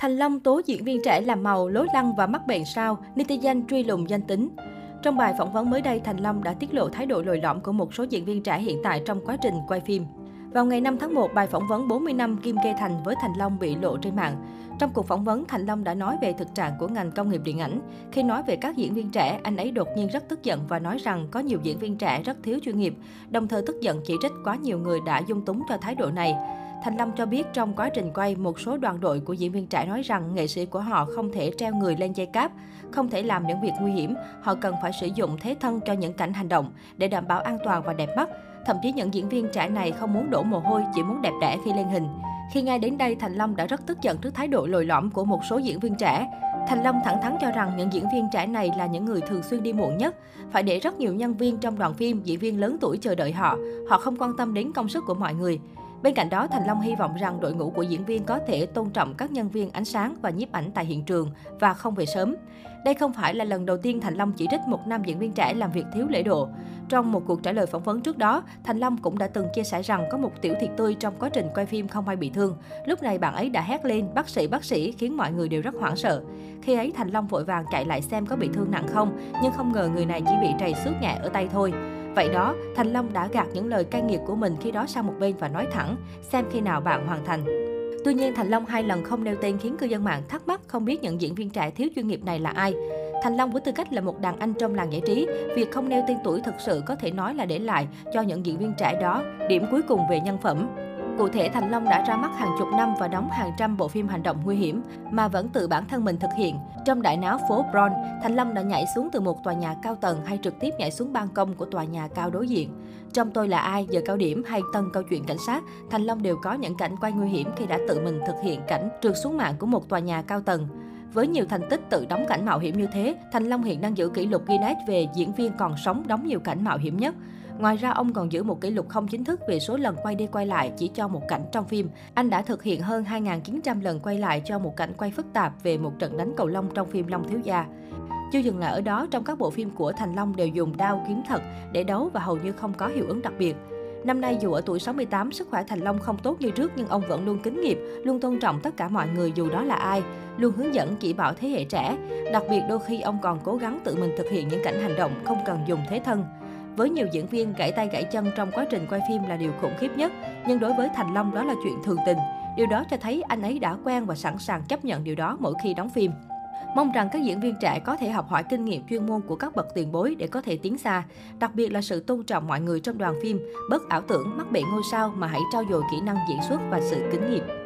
Thành Long tố diễn viên trẻ làm màu, lối lăng và mắc bệnh sao, netizen truy lùng danh tính. Trong bài phỏng vấn mới đây, Thành Long đã tiết lộ thái độ lồi lõm của một số diễn viên trẻ hiện tại trong quá trình quay phim. Vào ngày 5 tháng 1, bài phỏng vấn 40 năm Kim Kê Thành với Thành Long bị lộ trên mạng. Trong cuộc phỏng vấn, Thành Long đã nói về thực trạng của ngành công nghiệp điện ảnh. Khi nói về các diễn viên trẻ, anh ấy đột nhiên rất tức giận và nói rằng có nhiều diễn viên trẻ rất thiếu chuyên nghiệp, đồng thời tức giận chỉ trích quá nhiều người đã dung túng cho thái độ này. Thành Long cho biết trong quá trình quay, một số đoàn đội của diễn viên trẻ nói rằng nghệ sĩ của họ không thể treo người lên dây cáp, không thể làm những việc nguy hiểm, họ cần phải sử dụng thế thân cho những cảnh hành động để đảm bảo an toàn và đẹp mắt. Thậm chí những diễn viên trẻ này không muốn đổ mồ hôi, chỉ muốn đẹp đẽ khi lên hình. Khi nghe đến đây, Thành Long đã rất tức giận trước thái độ lồi lõm của một số diễn viên trẻ. Thành Long thẳng thắn cho rằng những diễn viên trẻ này là những người thường xuyên đi muộn nhất. Phải để rất nhiều nhân viên trong đoàn phim, diễn viên lớn tuổi chờ đợi họ. Họ không quan tâm đến công sức của mọi người. Bên cạnh đó, Thành Long hy vọng rằng đội ngũ của diễn viên có thể tôn trọng các nhân viên ánh sáng và nhiếp ảnh tại hiện trường và không về sớm. Đây không phải là lần đầu tiên Thành Long chỉ trích một nam diễn viên trẻ làm việc thiếu lễ độ. Trong một cuộc trả lời phỏng vấn trước đó, Thành Long cũng đã từng chia sẻ rằng có một tiểu thiệt tươi trong quá trình quay phim không may bị thương. Lúc này bạn ấy đã hét lên bác sĩ bác sĩ khiến mọi người đều rất hoảng sợ. Khi ấy Thành Long vội vàng chạy lại xem có bị thương nặng không, nhưng không ngờ người này chỉ bị trầy xước nhẹ ở tay thôi. Vậy đó, Thành Long đã gạt những lời cay nghiệt của mình khi đó sang một bên và nói thẳng, xem khi nào bạn hoàn thành. Tuy nhiên, Thành Long hai lần không nêu tên khiến cư dân mạng thắc mắc không biết những diễn viên trẻ thiếu chuyên nghiệp này là ai. Thành Long với tư cách là một đàn anh trong làng giải trí, việc không nêu tên tuổi thực sự có thể nói là để lại cho những diễn viên trẻ đó điểm cuối cùng về nhân phẩm. Cụ thể, Thành Long đã ra mắt hàng chục năm và đóng hàng trăm bộ phim hành động nguy hiểm mà vẫn tự bản thân mình thực hiện. Trong đại náo phố Bron, Thành Long đã nhảy xuống từ một tòa nhà cao tầng hay trực tiếp nhảy xuống ban công của tòa nhà cao đối diện. Trong Tôi là ai, giờ cao điểm hay Tân câu chuyện cảnh sát, Thành Long đều có những cảnh quay nguy hiểm khi đã tự mình thực hiện cảnh trượt xuống mạng của một tòa nhà cao tầng. Với nhiều thành tích tự đóng cảnh mạo hiểm như thế, Thành Long hiện đang giữ kỷ lục Guinness về diễn viên còn sống đóng nhiều cảnh mạo hiểm nhất. Ngoài ra, ông còn giữ một kỷ lục không chính thức về số lần quay đi quay lại chỉ cho một cảnh trong phim. Anh đã thực hiện hơn 2.900 lần quay lại cho một cảnh quay phức tạp về một trận đánh cầu lông trong phim Long Thiếu Gia. Chưa dừng lại ở đó, trong các bộ phim của Thành Long đều dùng đao kiếm thật để đấu và hầu như không có hiệu ứng đặc biệt. Năm nay dù ở tuổi 68, sức khỏe Thành Long không tốt như trước nhưng ông vẫn luôn kính nghiệp, luôn tôn trọng tất cả mọi người dù đó là ai, luôn hướng dẫn chỉ bảo thế hệ trẻ. Đặc biệt đôi khi ông còn cố gắng tự mình thực hiện những cảnh hành động không cần dùng thế thân. Với nhiều diễn viên, gãy tay gãy chân trong quá trình quay phim là điều khủng khiếp nhất, nhưng đối với Thành Long đó là chuyện thường tình. Điều đó cho thấy anh ấy đã quen và sẵn sàng chấp nhận điều đó mỗi khi đóng phim. Mong rằng các diễn viên trẻ có thể học hỏi kinh nghiệm chuyên môn của các bậc tiền bối để có thể tiến xa, đặc biệt là sự tôn trọng mọi người trong đoàn phim, bớt ảo tưởng mắc bệ ngôi sao mà hãy trau dồi kỹ năng diễn xuất và sự kinh nghiệm.